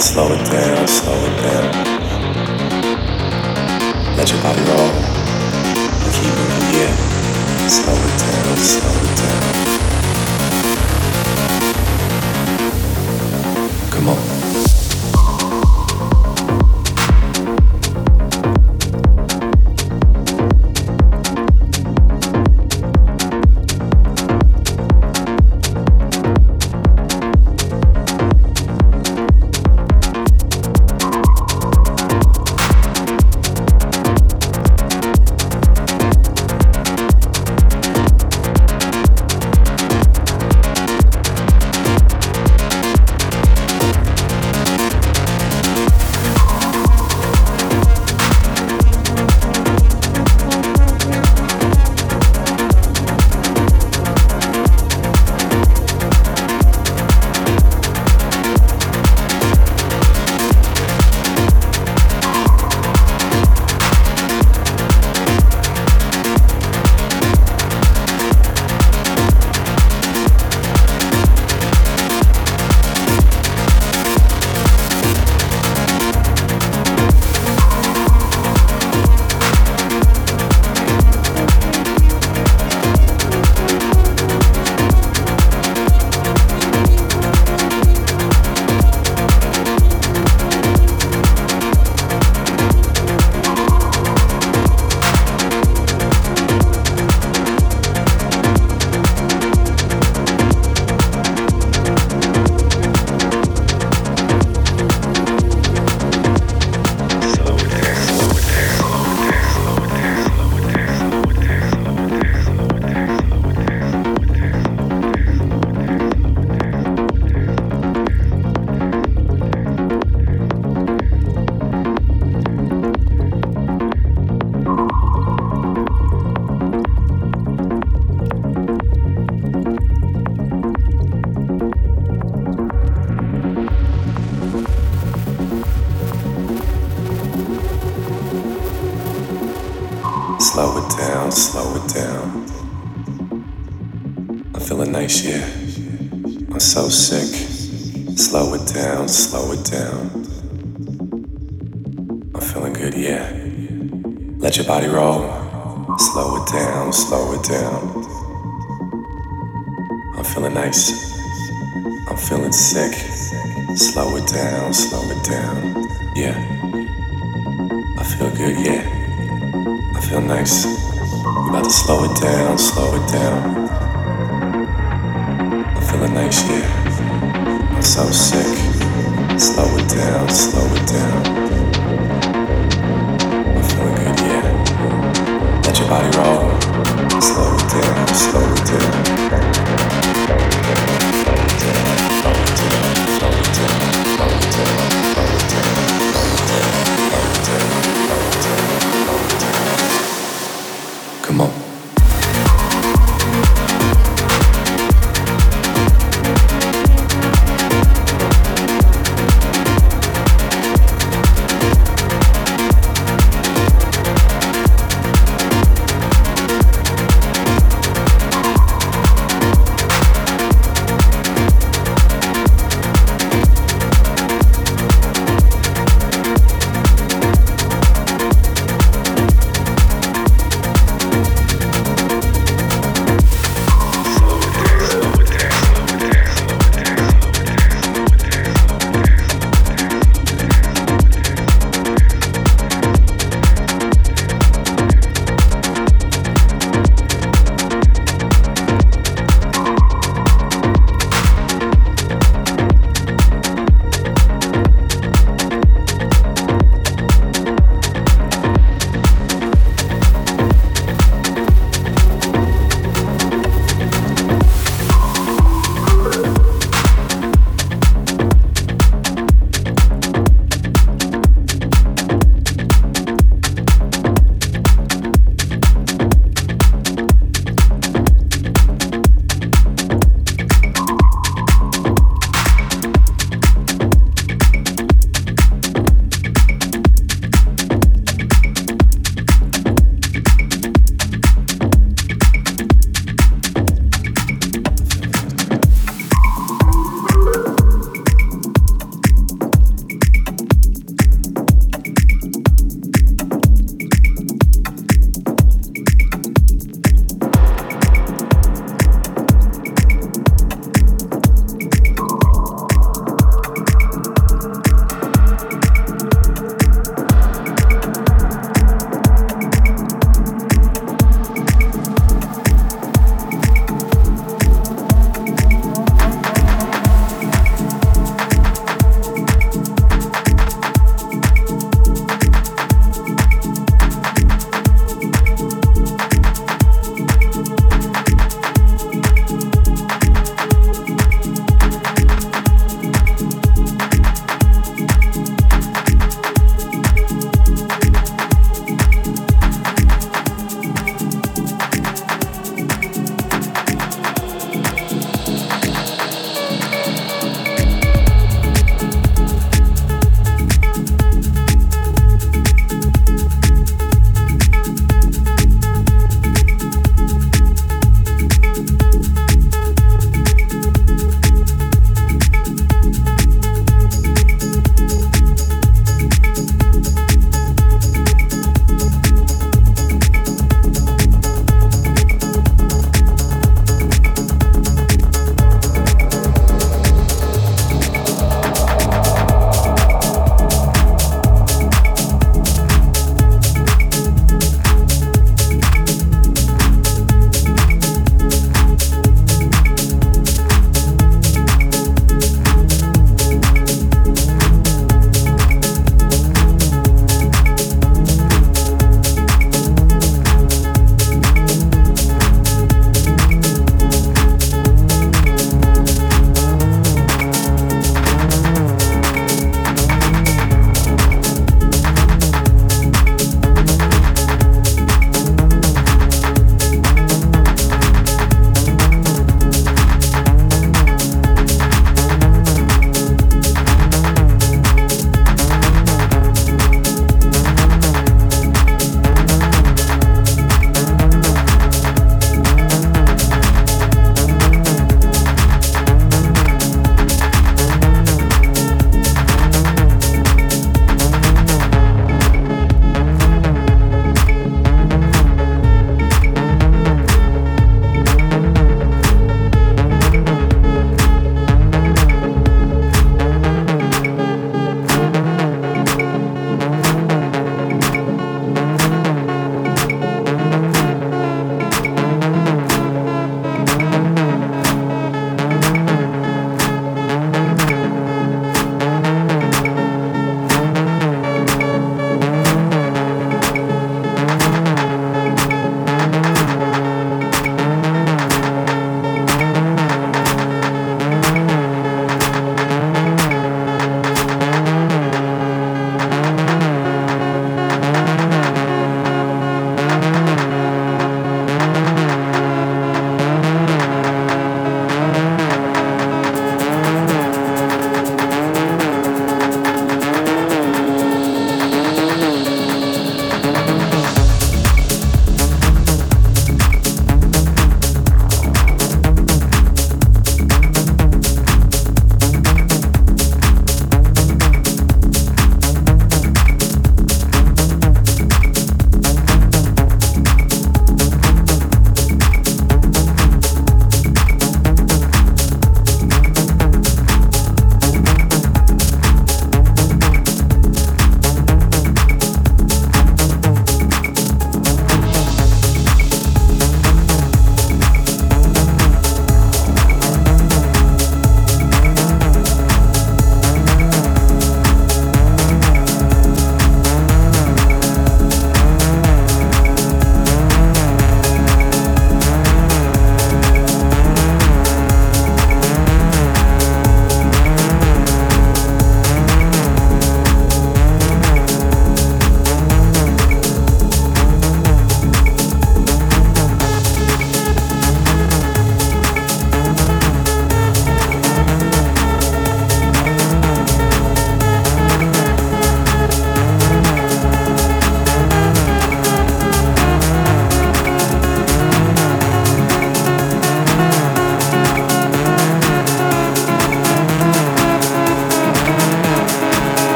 Slow it down, slow it down. Let your body roll. Keep it in here. Slow it down, slow it down. Come on.